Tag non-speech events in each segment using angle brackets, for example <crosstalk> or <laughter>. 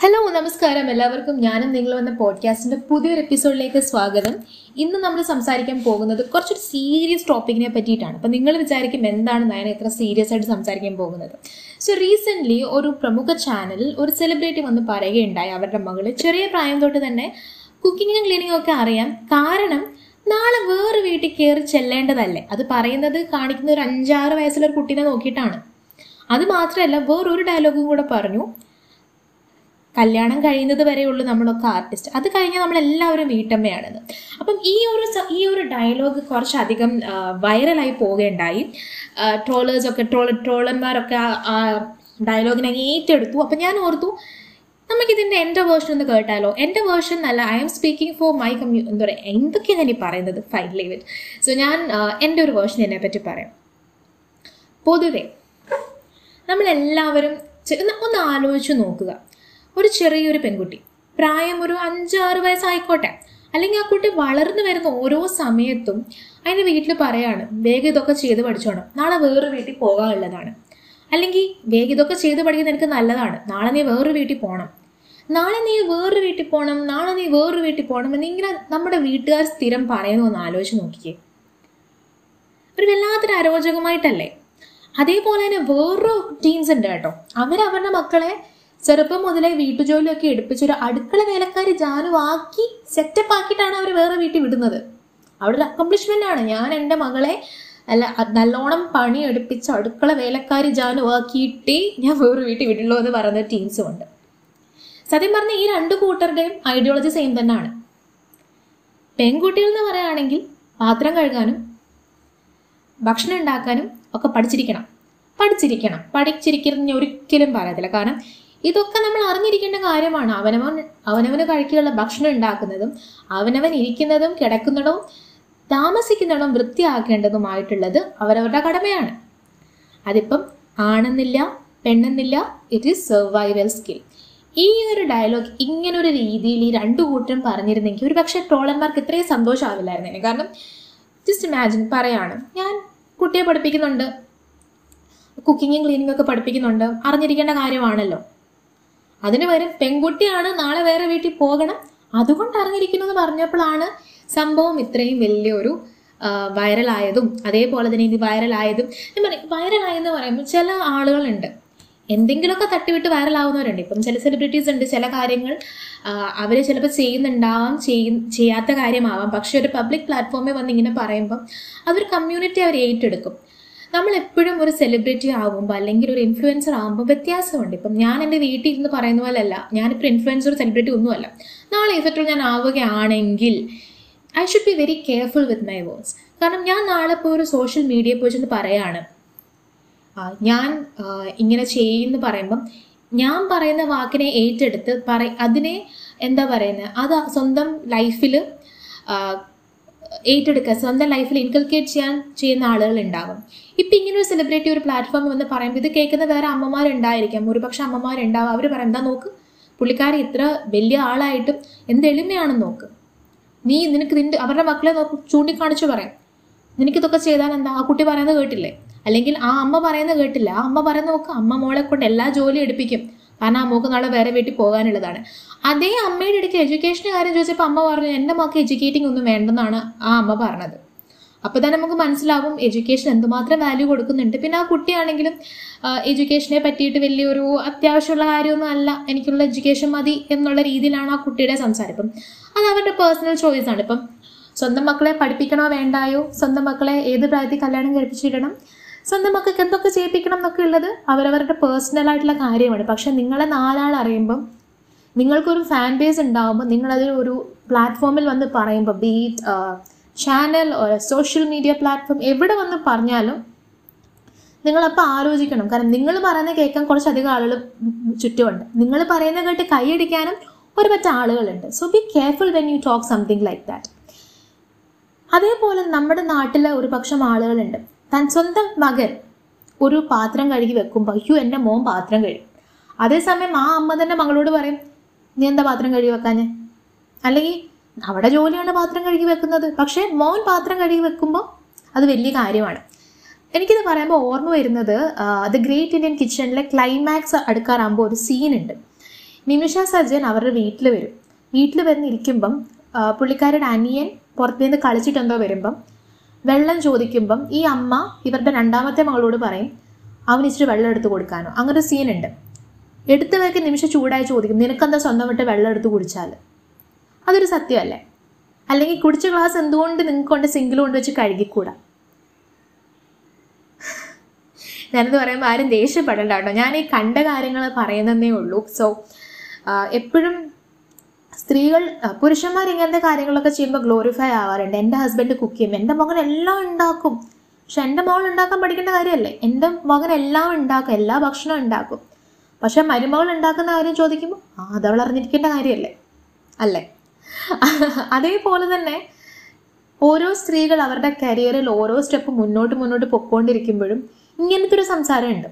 Hello നമസ്കാരം. എല്ലാവർക്കും ഞാനും നിങ്ങൾ വന്ന പോഡ്കാസ്റ്റിന്റെ പുതിയൊരു എപ്പിസോഡിലേക്ക് സ്വാഗതം. ഇന്ന് നമ്മൾ സംസാരിക്കാൻ പോകുന്നത് കുറച്ചൊരു സീരിയസ് ടോപ്പിക്കിനെ പറ്റിയിട്ടാണ്. അപ്പം നിങ്ങൾ വിചാരിക്കും എന്താണ് ഞാൻ ഇത്ര സീരിയസ് ആയിട്ട് സംസാരിക്കാൻ പോകുന്നത്. സോ റീസെന്റ്ലി ഒരു പ്രമുഖ ചാനലിൽ ഒരു സെലിബ്രിറ്റി വന്ന് പറയുകയുണ്ടായി. അവരുടെ മകൾ ചെറിയ പ്രായം തൊട്ട് തന്നെ കുക്കിങ്ങും ക്ലീനിങ്ങും ഒക്കെ അറിയാം. കാരണം നാളെ വേറെ വീട്ടിൽ കയറി ചെല്ലേണ്ടതല്ലേ? അത് പറയുന്നത് കാണിക്കുന്ന ഒരു അഞ്ചാറ് വയസ്സുള്ള ഒരു കുട്ടീനെ നോക്കിയിട്ടാണ്. അത് മാത്രമല്ല വേറൊരു ഡയലോഗും കൂടെ പറഞ്ഞു. കല്യാണം കഴിയുന്നത് വരെയുള്ളൂ നമ്മളൊക്കെ ആർട്ടിസ്റ്റ് അത് കഴിഞ്ഞാൽ നമ്മളെല്ലാവരും വീട്ടമ്മയാണെന്ന്. അപ്പം ഈ ഒരു ഈ ഒരു ഡയലോഗ് കുറച്ചധികം വൈറലായി പോവുകയുണ്ടായി ട്രോളേഴ്സൊക്കെ ട്രോൾ ട്രോളന്മാരൊക്കെ ആ- ഡയലോഗിനെ ഏറ്റെടുത്തു. അപ്പം ഞാൻ ഓർത്തു നമുക്കിതിന്റെ എന്റെ വേർഷൻ ഒന്ന് കേട്ടാലോ? എന്റെ വേർഷൻ അല്ല I am speaking for my community എന്താ പറയുക എന്തൊക്കെയാണ് ഞാൻ ഈ പറയുന്നത്? ഫൈൻ ലീവ് സോ ഞാൻ എന്റെ ഒരു വേർഷൻ എന്നെ പറ്റി പറയാം. പൊതുവെ നമ്മളെല്ലാവരും ഒന്ന് ആലോചിച്ച് നോക്കുക. ഒരു ചെറിയൊരു പെൺകുട്ടി. പ്രായം ഒരു അഞ്ചാറ് വയസ്സായിക്കോട്ടെ. അല്ലെങ്കിൽ ആ കുട്ടി വളർന്നു വരുന്ന ഓരോ സമയത്തും അതിന്റെ വീട്ടിൽ പറയാണ് വേഗം ഇതൊക്കെ ചെയ്ത് പഠിച്ചോണം. നാളെ വേറൊരു വീട്ടിൽ പോകാനുള്ളതാണ്. അല്ലെങ്കിൽ വേഗം ഇതൊക്കെ ചെയ്ത് പഠിക്കുന്നത് എനിക്ക് നല്ലതാണ്. നാളെ നീ വേറൊരു വീട്ടിൽ പോകണം നാളെ നീ വേറൊരു വീട്ടിൽ പോകണം നാളെ നീ വേറൊരു വീട്ടിൽ പോകണം എന്നിങ്ങനെ നമ്മുടെ വീട്ടുകാർ സ്ഥിരം പറയുന്നു എന്ന് ആലോചിച്ച് നോക്കിക്കേ. ഒരു വല്ലാത്തൊരു അരോചകമായിട്ടല്ലേ? അതേപോലെ തന്നെ വേറൊരു ടീംസ് ഉണ്ട് കേട്ടോ. അവരവരുടെ മക്കളെ ചെറുപ്പം മുതലേ വീട്ടുജോലിയൊക്കെ എടുപ്പിച്ചൊരു അടുക്കള വേലക്കാരി ജാനുവാക്കി സെറ്റപ്പ് ആക്കിയിട്ടാണ് അവർ വേറെ വീട്ടിൽ വിടുന്നത്. അവിടെ ഒരു അക്കംപ്ലിഷ്മെന്റ് ആണ്. ഞാൻ എന്റെ മകളെ അല്ല നല്ലോണം പണി എടുപ്പിച്ച് അടുക്കള വേലക്കാരി ജാനുവാക്കിയിട്ടേ ഞാൻ വേറെ വീട്ടിൽ വിടുള്ളൂ എന്ന് പറയുന്ന ടീംസും ഉണ്ട്. സത്യം പറഞ്ഞ ഈ രണ്ട് കൂട്ടരുടെയും ഐഡിയോളജി സെയിം തന്നെയാണ്. പെൺകുട്ടികൾ എന്ന് പറയുകയാണെങ്കിൽ പാത്രം കഴുകാനും ഭക്ഷണം ഉണ്ടാക്കാനും ഒക്കെ പഠിച്ചിരിക്കണം. പഠിച്ചിരിക്കണം. പഠിച്ചിരിക്കുന്ന ഒരിക്കലും പറയത്തില്ല. കാരണം ഇതൊക്കെ നമ്മൾ അറിഞ്ഞിരിക്കേണ്ട കാര്യമാണ്. അവനവൻ അവനവന് കഴിക്കാനുള്ള ഭക്ഷണം ഉണ്ടാക്കുന്നതും അവനവൻ ഇരിക്കുന്നതും കിടക്കുന്നതും താമസിക്കുന്നതും വൃത്തിയാക്കേണ്ടതുമായിട്ടുള്ളത് അവരവരുടെ കടമയാണ്. അതിപ്പം ആണെന്നില്ല പെണ്ണെന്നില്ല ഇറ്റ് ഈസ് സർവൈവൽ സ്കിൽ ഈ ഒരു ഡയലോഗ് ഇങ്ങനൊരു രീതിയിൽ ഈ രണ്ടു കൂട്ടരും പറഞ്ഞിരുന്നെങ്കിൽ ഒരു പക്ഷേ ട്രോളന്മാർക്ക് ഇത്രയും സന്തോഷമാവില്ലായിരുന്നേനെ കാരണം ജസ്റ്റ് ഇമാജിൻ പറയാണ് ഞാൻ കുട്ടിയെ പഠിപ്പിക്കുന്നുണ്ട് കുക്കിങ്ങും ക്ലീനിങ്ങും ഒക്കെ പഠിപ്പിക്കുന്നുണ്ട് അറിഞ്ഞിരിക്കേണ്ട കാര്യമാണല്ലോ. അതിന് പകരം പെൺകുട്ടിയാണ് നാളെ വേറെ വീട്ടിൽ പോകണം. അതുകൊണ്ട് അറിഞ്ഞിരിക്കുന്നു എന്ന് പറഞ്ഞപ്പോഴാണ് സംഭവം ഇത്രയും വലിയൊരു വൈറലായതും അതേപോലെ തന്നെ ഇത് വൈറലായതും. ഞാൻ പറയും വൈറലായെന്ന് പറയുമ്പോൾ ചില ആളുകളുണ്ട്. എന്തെങ്കിലുമൊക്കെ തട്ടിവിട്ട് വൈറലാവുന്നവരുണ്ട്. ഇപ്പം ചില സെലിബ്രിറ്റീസ് ഉണ്ട് ചില കാര്യങ്ങൾ അവർ ചിലപ്പോൾ ചെയ്യുന്നുണ്ടാവാം ചെയ്യ ചെയ്യാത്ത കാര്യമാവാം. പക്ഷെ ഒരു പബ്ലിക് പ്ലാറ്റ്ഫോമിൽ വന്ന് ഇങ്ങനെ പറയുമ്പം അതൊരു കമ്മ്യൂണിറ്റി അവർ ഏറ്റെടുക്കും. നമ്മൾ എപ്പോഴും ഒരു സെലിബ്രിറ്റി ആകുമ്പോൾ അല്ലെങ്കിൽ ഒരു ഇൻഫ്ലുവൻസർ ആകുമ്പോൾ വ്യത്യാസമുണ്ട്. ഇപ്പം ഞാൻ എന്റെ വീട്ടിൽ ഇരുന്ന് പറയുന്ന പോലെ അല്ല ഞാനിപ്പോൾ ഇൻഫ്ലുവൻസർ സെലിബ്രിറ്റി ഒന്നുമല്ല. നാളെ ഇഫക്റ്റ് ഞാൻ ആവുകയാണെങ്കിൽ I should be very careful with my words കാരണം ഞാൻ നാളെ ഇപ്പോൾ ഒരു സോഷ്യൽ മീഡിയ പോയി ചെന്ന് പറയാണ്. ഞാൻ ഇങ്ങനെ ചെയ്യുമെന്ന് പറയുമ്പം ഞാൻ പറയുന്ന വാക്കിനെ ഏറ്റെടുത്ത് പറ അതിനെ എന്താ പറയുന്നത് അത് സ്വന്തം ലൈഫിൽ ഏറ്റെടുക്കുക സ്വന്തം ലൈഫിൽ ഇൻകൽക്കേറ്റ് ചെയ്യാൻ ചെയ്യുന്ന ആളുകൾ ഉണ്ടാകും ഇപ്പം ഇങ്ങനെ ഒരു സെലിബ്രിറ്റി ഒരു പ്ലാറ്റ്ഫോം വന്ന് പറയുമ്പോൾ ഇത് കേൾക്കുന്ന വേറെ അമ്മമാരുണ്ടായിരിക്കാം. ഒരുപക്ഷെ അമ്മമാരുണ്ടാവും. അവർ പറയും എന്താ നോക്ക്? പുള്ളിക്കാരി ഇത്ര വലിയ ആളായിട്ടും എന്ത് എളിമയാണെന്ന് നോക്ക്. നീ നിനക്ക് നിന്റെ അവരുടെ മക്കളെ നോക്ക് ചൂണ്ടിക്കാണിച്ചു പറയാം. നിനക്കിതൊക്കെ ചെയ്താൽ എന്താ? ആ കുട്ടി പറയുന്നത് കേട്ടില്ലേ? അല്ലെങ്കിൽ ആ അമ്മ പറയുന്നത് കേട്ടില്ല. ആ അമ്മ പറയുന്നത് നോക്ക് അമ്മ മോളെ കൊണ്ട് എല്ലാ ജോലിയും എടുപ്പിക്കും. കാരണം ആ മോക്ക് നാളെ വേറെ വീട്ടിൽ പോകാനുള്ളതാണ്. അതേ അമ്മയുടെ അടുത്ത് എഡ്യൂക്കേഷന്റെ കാര്യം ചോദിച്ചപ്പോൾ അമ്മ പറഞ്ഞു എന്റെ മോക്ക് എഡ്യൂക്കേറ്റിംഗ് ഒന്നും വേണ്ടെന്നാണ് ആ അമ്മ പറഞ്ഞത്. അപ്പോൾ തന്നെ നമുക്ക് മനസ്സിലാവും എഡ്യൂക്കേഷൻ എന്തുമാത്രം വാല്യൂ കൊടുക്കുന്നുണ്ട്. പിന്നെ ആ കുട്ടിയാണെങ്കിലും എഡ്യൂക്കേഷനെ പറ്റിയിട്ട് വലിയൊരു അത്യാവശ്യമുള്ള കാര്യമൊന്നും അല്ല. എനിക്കുള്ള എഡ്യൂക്കേഷൻ മതി എന്നുള്ള രീതിയിലാണ് ആ കുട്ടിയുടെ സംസാരം. ഇപ്പം അത് അവരുടെ പേഴ്സണൽ ചോയ്സ് ആണ്. ഇപ്പം സ്വന്തം മക്കളെ പഠിപ്പിക്കണോ വേണ്ടായോ? സ്വന്തം മക്കളെ ഏത് പ്രായത്തിൽ കല്യാണം കഴിപ്പിച്ചിടണം? സ്വന്തം മക്കൾക്ക് എന്തൊക്കെ ചെയ്യിപ്പിക്കണം എന്നൊക്കെ ഉള്ളത് അവരവരുടെ പേഴ്സണൽ ആയിട്ടുള്ള കാര്യമാണ്. പക്ഷെ നിങ്ങളെ നാലാൾ അറിയുമ്പം നിങ്ങൾക്കൊരു ഫാൻ ബേസ് ഉണ്ടാകുമ്പോൾ നിങ്ങളത് ഒരു പ്ലാറ്റ്ഫോമിൽ വന്ന് പറയുമ്പോൾ be it channel social media platform എവിടെ വന്ന് പറഞ്ഞാലും നിങ്ങളപ്പോൾ ആലോചിക്കണം. കാരണം നിങ്ങൾ പറയുന്നത് കേൾക്കാൻ കുറച്ചധികം ആളുകൾ ചുറ്റുമുണ്ട്. നിങ്ങൾ പറയുന്നത് കേട്ട് കൈയടിക്കാനും ഒരു പറ്റ ആളുകളുണ്ട്. So be careful when you talk something like that അതേപോലെ നമ്മുടെ നാട്ടിലെ ഒരു പക്ഷം ആളുകളുണ്ട്. താൻ സ്വന്തം മകൻ ഒരു പാത്രം കഴുകി വെക്കുമ്പോൾ അയ്യോ എന്റെ മോൻ പാത്രം കഴുകും. അതേസമയം ആ അമ്മ തന്നെ മകളോട് പറയും നീ എന്താ പാത്രം കഴുകി വെക്കാഞ്ഞ്? അല്ലെങ്കിൽ അവിടെ ജോലിയാണ് പാത്രം കഴുകി വെക്കുന്നത്. പക്ഷേ മോൻ പാത്രം കഴുകി വെക്കുമ്പോൾ അത് വലിയ കാര്യമാണ്. എനിക്കിത് പറയുമ്പോൾ ഓർമ്മ വരുന്നത് ദ ഗ്രേറ്റ് ഇന്ത്യൻ കിച്ചണിലെ ക്ലൈമാക്സ് അടുക്കാറാകുമ്പോൾ ഒരു സീനുണ്ട് നിമിഷ സജ്ജൻ അവരുടെ വീട്ടിൽ വരും. വീട്ടിൽ വന്നിരിക്കുമ്പം പുള്ളിക്കാരുടെ അനിയൻ പുറത്തുനിന്ന് കളിച്ചിട്ടെന്തോ വരുമ്പം വെള്ളം ചോദിക്കുമ്പം ഈ അമ്മ ഇവരുടെ രണ്ടാമത്തെ മകളോട് പറയും അവൻ ഇച്ചിരി വെള്ളം എടുത്ത് കൊടുക്കാനോ? അങ്ങനെ സീനുണ്ട് എടുത്തവർക്ക് നിമിഷം ചൂടായി ചോദിക്കും നിനക്കെന്താ സ്വന്തം വിട്ട് വെള്ളം എടുത്ത് കുടിച്ചാൽ അതൊരു സത്യമല്ലേ? അല്ലെങ്കിൽ കുടിച്ച ഗ്ലാസ് എന്തുകൊണ്ട് നിങ്ങൾക്ക് കൊണ്ട് സിംഗിൾ കൊണ്ട് വെച്ച് കഴുകിക്കൂടാ? ഞാനത് പറയുമ്പോൾ ആരും ദേഷ്യപ്പെടണ്ട കേട്ടോ. ഞാൻ ഈ കണ്ട കാര്യങ്ങൾ പറയുന്നതേ ഉള്ളൂ. സോ എപ്പോഴും സ്ത്രീകൾ പുരുഷന്മാർ ഇങ്ങനത്തെ കാര്യങ്ങളൊക്കെ ചെയ്യുമ്പോൾ ഗ്ലോറിഫൈ ആവാറുണ്ട്. എന്റെ ഹസ്ബൻഡ് കുക്ക് ചെയ്യും എന്റെ മകൻ എല്ലാം ഉണ്ടാക്കും. പക്ഷെ എന്റെ മകൾ ഉണ്ടാക്കാൻ പഠിക്കേണ്ട കാര്യമല്ലേ? എന്റെ മകൻ എല്ലാം ഉണ്ടാക്കും എല്ലാ ഭക്ഷണവും ഉണ്ടാക്കും. പക്ഷെ മരുമകൾ ഉണ്ടാക്കുന്ന കാര്യം ചോദിക്കുമ്പോൾ ആ അതവൾ അറിഞ്ഞിരിക്കേണ്ട കാര്യമല്ലേ? അല്ലേ? <laughs> അതേപോലെ തന്നെ ഓരോ സ്ത്രീകൾ അവരുടെ കരിയറിൽ ഓരോ സ്റ്റെപ്പ് മുന്നോട്ട് മുന്നോട്ട് പൊക്കോണ്ടിരിക്കുമ്പോഴും ഇങ്ങനത്തെ ഒരു സംസാരമുണ്ട്.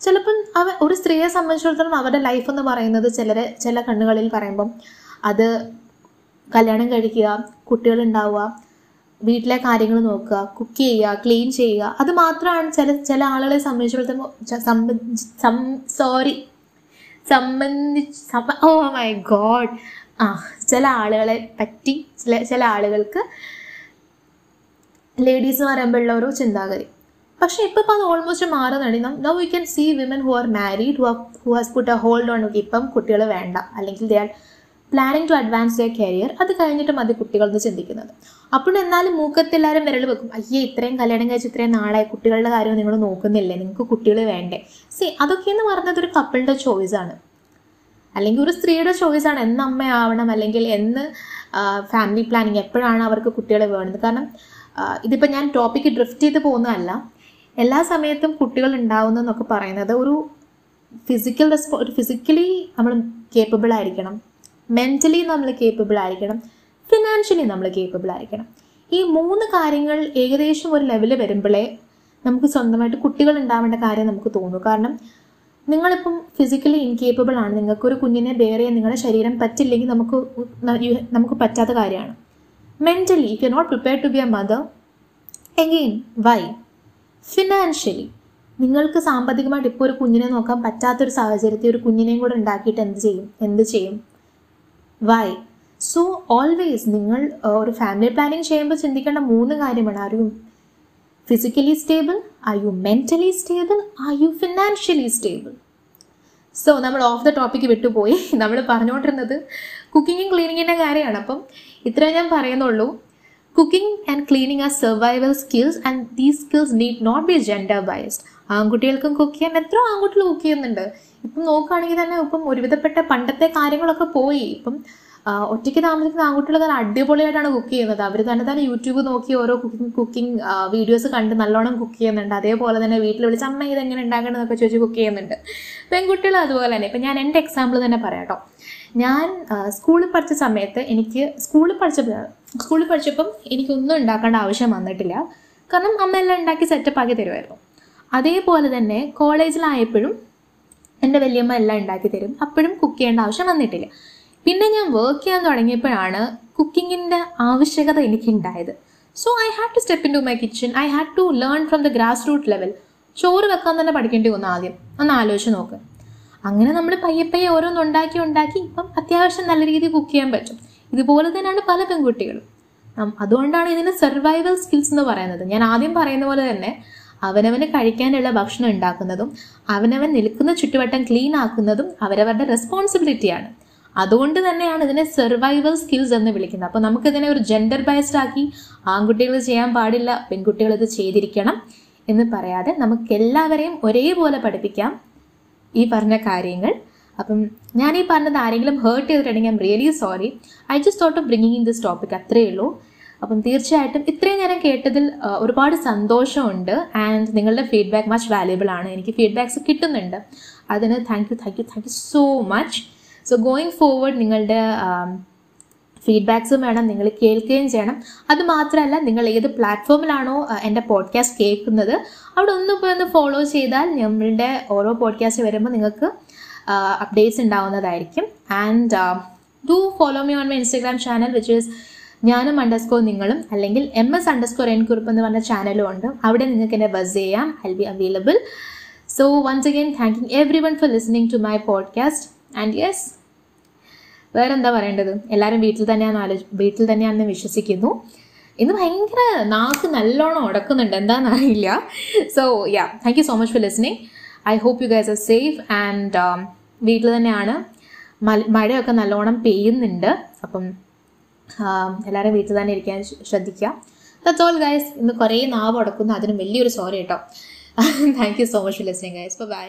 ചിലപ്പം അവ ഒരു സ്ത്രീയെ സംബന്ധിച്ചിടത്തോളം അവരുടെ ലൈഫ് എന്ന് പറയുന്നത് ചിലരെ ചില കണ്ണുകളിൽ പറയുമ്പം അത് കല്യാണം കഴിക്കുക കുട്ടികളുണ്ടാവുക വീട്ടിലെ കാര്യങ്ങൾ നോക്കുക കുക്ക് ചെയ്യുക ക്ലീൻ ചെയ്യുക. അത് മാത്രമാണ് ചില ചില ആളുകളെ സംബന്ധിച്ചിടത്തോളം സോറി സംബന്ധിച്ച് ഓ മൈ ഗോഡ് ആ ചില ആളുകളെ പറ്റി ചില ചില ആളുകൾക്ക് ലേഡീസ് എന്ന് പറയുമ്പോഴുള്ള ഒരു ചിന്താഗതി. പക്ഷേ ഇപ്പോൾ ഇപ്പോൾ അത് ഓൾമോസ്റ്റ് മാറുന്നുണ്ട്. Now we can see women who are married who who has put a hold on ഇപ്പം കുട്ടികൾ വേണ്ട. അല്ലെങ്കിൽ they are planning to advance the career അത് കഴിഞ്ഞിട്ട് മതി കുട്ടികളെന്ന് ചിന്തിക്കുന്നത്. അപ്പോൾ എന്നാലും മൂക്കത്ത് എല്ലാവരും വിരൽ വെക്കും. അയ്യേ ഇത്രയും കല്യാണം കഴിച്ച് ഇത്രയും നാളായി. കുട്ടികളുടെ കാര്യം നിങ്ങൾ നോക്കുന്നില്ലേ? നിങ്ങൾക്ക് കുട്ടികൾ വേണ്ടേ? സി അതൊക്കെയെന്ന് പറഞ്ഞത് ഒരു കപ്പിളിന്റെ ചോയ്സാണ് അല്ലെങ്കിൽ ഒരു സ്ത്രീയുടെ ചോയ്സാണ് എന്ന് അമ്മയാവണം അല്ലെങ്കിൽ എന്ന് ഫാമിലി പ്ലാനിങ് എപ്പോഴാണ് അവർക്ക് കുട്ടികളെ വേണ്ടത്. കാരണം ഇതിപ്പോൾ ഞാൻ ടോപ്പിക്ക് ഡ്രിഫ്റ്റ് ചെയ്ത് പോകുന്നതല്ല. എല്ലാ സമയത്തും കുട്ടികൾ ഉണ്ടാവുന്നതെന്നൊക്കെ പറയുന്നത് ഒരു ഫിസിക്കൽ റെസ്പോ ഒരു ഫിസിക്കലി നമ്മൾ കേപ്പബിൾ ആയിരിക്കണം. മെന്റലി നമ്മൾ കേപ്പബിൾ ആയിരിക്കണം. ഫിനാൻഷ്യലി നമ്മൾ കേപ്പബിൾ ആയിരിക്കണം. ഈ മൂന്ന് കാര്യങ്ങൾ ഏകദേശം ഒരു ലെവൽ വരുമ്പോഴേ നമുക്ക് സ്വന്തമായിട്ട് കുട്ടികൾ ഉണ്ടാവേണ്ട കാര്യം നമുക്ക് തോന്നും. കാരണം നിങ്ങളിപ്പം ഫിസിക്കലി ഇൻകേപ്പബിൾ ആണ്. നിങ്ങൾക്കൊരു കുഞ്ഞിനെ ചെയ്യാൻ നിങ്ങളുടെ ശരീരം പറ്റില്ലെങ്കിൽ നമുക്ക് നമുക്ക് പറ്റാത്ത കാര്യമാണ്. Mentally you not prepare to be a mother again why financially നിങ്ങൾക്ക് സാമ്പത്തികമായിട്ട് ഇപ്പോൾ ഒരു കുഞ്ഞിനെ നോക്കാൻ പറ്റാത്തൊരു സാഹചര്യത്തിൽ ഒരു കുഞ്ഞിനെയും കൂടെ ഉണ്ടാക്കിയിട്ട് എന്ത് ചെയ്യും? എന്ത് ചെയ്യും? വൈ സോ ഓൾവേസ് നിങ്ങൾ ഒരു ഫാമിലി പ്ലാനിങ് ചെയ്യുമ്പോൾ ചിന്തിക്കേണ്ട മൂന്ന് കാര്യമാണ്. You physically stable are you mentally stable are you financially stable so നമ്മൾ ഓഫ് ദ ടോപ്പിക്ക് വിട്ടുപോയി. <laughs> നമ്മൾ പറഞ്ഞുകൊണ്ടിരുന്നത് കുക്കിങ്ങും ക്ലീനിങ്ങിന്റെ കാര്യമാണ്. അപ്പം ഇത്രയും ഞാൻ പറയുന്നുള്ളൂ. Cooking and cleaning are survival skills and these skills need not be gender biased ആൺകുട്ടികൾക്കും കുക്ക് ചെയ്യാൻ എത്ര ആൺകുട്ടികൾ കുക്ക് ചെയ്യുന്നുണ്ട്. ഇപ്പം നോക്കുകയാണെങ്കിൽ തന്നെ ഇപ്പം ഒരുവിധപ്പെട്ട പണ്ടത്തെ കാര്യങ്ങളൊക്കെ പോയി. ഇപ്പം ഒറ്റയ്ക്ക് താമസിക്കുന്ന ആൺകുട്ടികൾ തന്നെ അടിപൊളിയായിട്ടാണ് കുക്ക് ചെയ്യുന്നത്. അവർ തന്നെ തന്നെ യൂട്യൂബ് നോക്കി ഓരോ കുക്കിംഗ് കുക്കിംഗ് വീഡിയോസ് കണ്ട് നല്ലോണം കുക്ക് ചെയ്യുന്നുണ്ട്. അതേപോലെ തന്നെ വീട്ടിൽ വിളിച്ച് അമ്മ ഇതെങ്ങനെ ഉണ്ടാക്കണമെന്നൊക്കെ ചോദിച്ച് കുക്ക് ചെയ്യുന്നുണ്ട്. പെൺകുട്ടികൾ അതുപോലെ തന്നെ. ഇപ്പം ഞാൻ എന്റെ എക്സാമ്പിൾ തന്നെ പറയാം കേട്ടോ ഞാൻ സ്കൂളിൽ പഠിച്ച സമയത്ത് എനിക്ക് സ്കൂളിൽ പഠിച്ചപ്പോൾ സ്കൂളിൽ പഠിച്ചപ്പം എനിക്കൊന്നും ഉണ്ടാക്കേണ്ട ആവശ്യം വന്നിട്ടില്ല. കാരണം അമ്മ എല്ലാം ഉണ്ടാക്കി സെറ്റപ്പ് ആക്കി തരുമായിരുന്നു അതേപോലെ തന്നെ കോളേജിലായപ്പോഴും എന്റെ വലിയമ്മ എല്ലാം ഉണ്ടാക്കി തരും. അപ്പോഴും കുക്ക് ചെയ്യേണ്ട ആവശ്യം വന്നിട്ടില്ല. പിന്നെ ഞാൻ വർക്ക് ചെയ്യാൻ തുടങ്ങിയപ്പോഴാണ് കുക്കിങ്ങിന്റെ ആവശ്യകത എനിക്കുണ്ടായത്. So I had to step in to my kitchen I had to learn from the grass root level ചോറ് വെക്കാൻ തന്നെ പഠിക്കേണ്ടി വന്നു ആദ്യം. ഒന്ന് ആലോചിച്ച് നോക്ക്. അങ്ങനെ നമ്മൾ പയ്യെ പയ്യെ ഓരോന്ന് ഉണ്ടാക്കി ഉണ്ടാക്കി ഇപ്പം അത്യാവശ്യം നല്ല രീതിയിൽ കുക്ക് ചെയ്യാൻ പറ്റും. ഇതുപോലെ തന്നെയാണ് പല പെൺകുട്ടികളും. അതുകൊണ്ടാണ് ഇതിന് സർവൈവൽ സ്കിൽസ് എന്ന് പറയുന്നത്. ഞാൻ ആദ്യം പറയുന്ന പോലെ തന്നെ അവനവന് കഴിക്കാനുള്ള ഭക്ഷണം ഉണ്ടാക്കുന്നതും അവനവൻ നിൽക്കുന്ന ചുറ്റുവട്ടം ക്ലീൻ ആക്കുന്നതും അവരവരുടെ റെസ്പോൺസിബിലിറ്റിയാണ് അതുകൊണ്ട് തന്നെയാണ് ഇതിനെ സർവൈവൽ സ്കിൽസ് എന്ന് വിളിക്കുന്നത്. അപ്പോൾ നമുക്കിതിനെ ഒരു ജെൻഡർ ബയസ്ഡ് ആക്കി ആൺകുട്ടികൾ ചെയ്യാൻ പാടില്ല പെൺകുട്ടികൾ ഇത് ചെയ്തിരിക്കണം എന്ന് പറയാതെ നമുക്ക് എല്ലാവരെയും ഒരേപോലെ പഠിപ്പിക്കാം ഈ പറഞ്ഞ കാര്യങ്ങൾ. അപ്പം ഞാൻ ഈ പറഞ്ഞത് ആരെങ്കിലും ഹേർട്ട് ചെയ്തിട്ടുണ്ടെങ്കിൽ I'm really sorry I just thought of bringing in this topic അത്രയേ ഉള്ളൂ. അപ്പം തീർച്ചയായിട്ടും ഇത്രയും നേരം കേട്ടതിൽ ഒരുപാട് സന്തോഷമുണ്ട്. ആൻഡ് നിങ്ങളുടെ ഫീഡ്ബാക്ക് മച്ച് വാല്യുബിൾ ആണ്. എനിക്ക് ഫീഡ്ബാക്ക്സ് കിട്ടുന്നുണ്ട്. അതിന് thank you thank you thank you so much so going forward നിങ്ങളുടെ ഫീഡ്ബാക്സും വേണം നിങ്ങൾ കേൾക്കുകയും ചെയ്യണം. അതുമാത്രമല്ല നിങ്ങൾ ഏത് പ്ലാറ്റ്ഫോമിലാണോ എന്റെ പോഡ്കാസ്റ്റ് കേൾക്കുന്നത് അവിടെ ഒന്ന് പോയി ഒന്ന് ഫോളോ ചെയ്താൽ നമ്മളുടെ ഓരോ പോഡ്കാസ്റ്റ് വരുമ്പോൾ നിങ്ങൾക്ക് updates ഉണ്ടാവുന്നതായിരിക്കും. And do follow me on my Instagram channel which is ഞാനും അണ്ടർസ്കോർ നിങ്ങളും അല്ലെങ്കിൽ എം എസ് അണ്ടർസ്കോർ എൻ കുറിപ്പ് എന്ന് പറഞ്ഞ ചാനലും ഉണ്ട്. അവിടെ നിങ്ങൾക്ക് എന്നെ ബസ് ചെയ്യാം. I be available so once again thanking everyone for listening to my podcast and yes വേറെ എന്താ പറയേണ്ടത്? എല്ലാവരും വീട്ടിൽ തന്നെയാണ് ആലോചി വീട്ടിൽ തന്നെയാണെന്ന് വിശ്വസിക്കുന്നു. ഇന്ന് ഭയങ്കര നാക്ക് നല്ലോണം ഉടക്കുന്നുണ്ട്. എന്താണെന്ന് അറിയില്ല. So yeah thank you so much for listening I hope you guys are safe and വീട്ടിൽ തന്നെയാണ്. മഴയൊക്കെ നല്ലോണം പെയ്യുന്നുണ്ട്. അപ്പം എല്ലാവരും വീട്ടിൽ തന്നെ ഇരിക്കാൻ ശ്ര- ശ്രദ്ധിക്കുക. ദാറ്റ്സ് ഓൾ ഗൈസ് ഇന്ന് കുറേ നാവ് ഉടക്കുന്നു അതിന് വലിയൊരു സോറി കേട്ടോ thank you so much for listening guys bye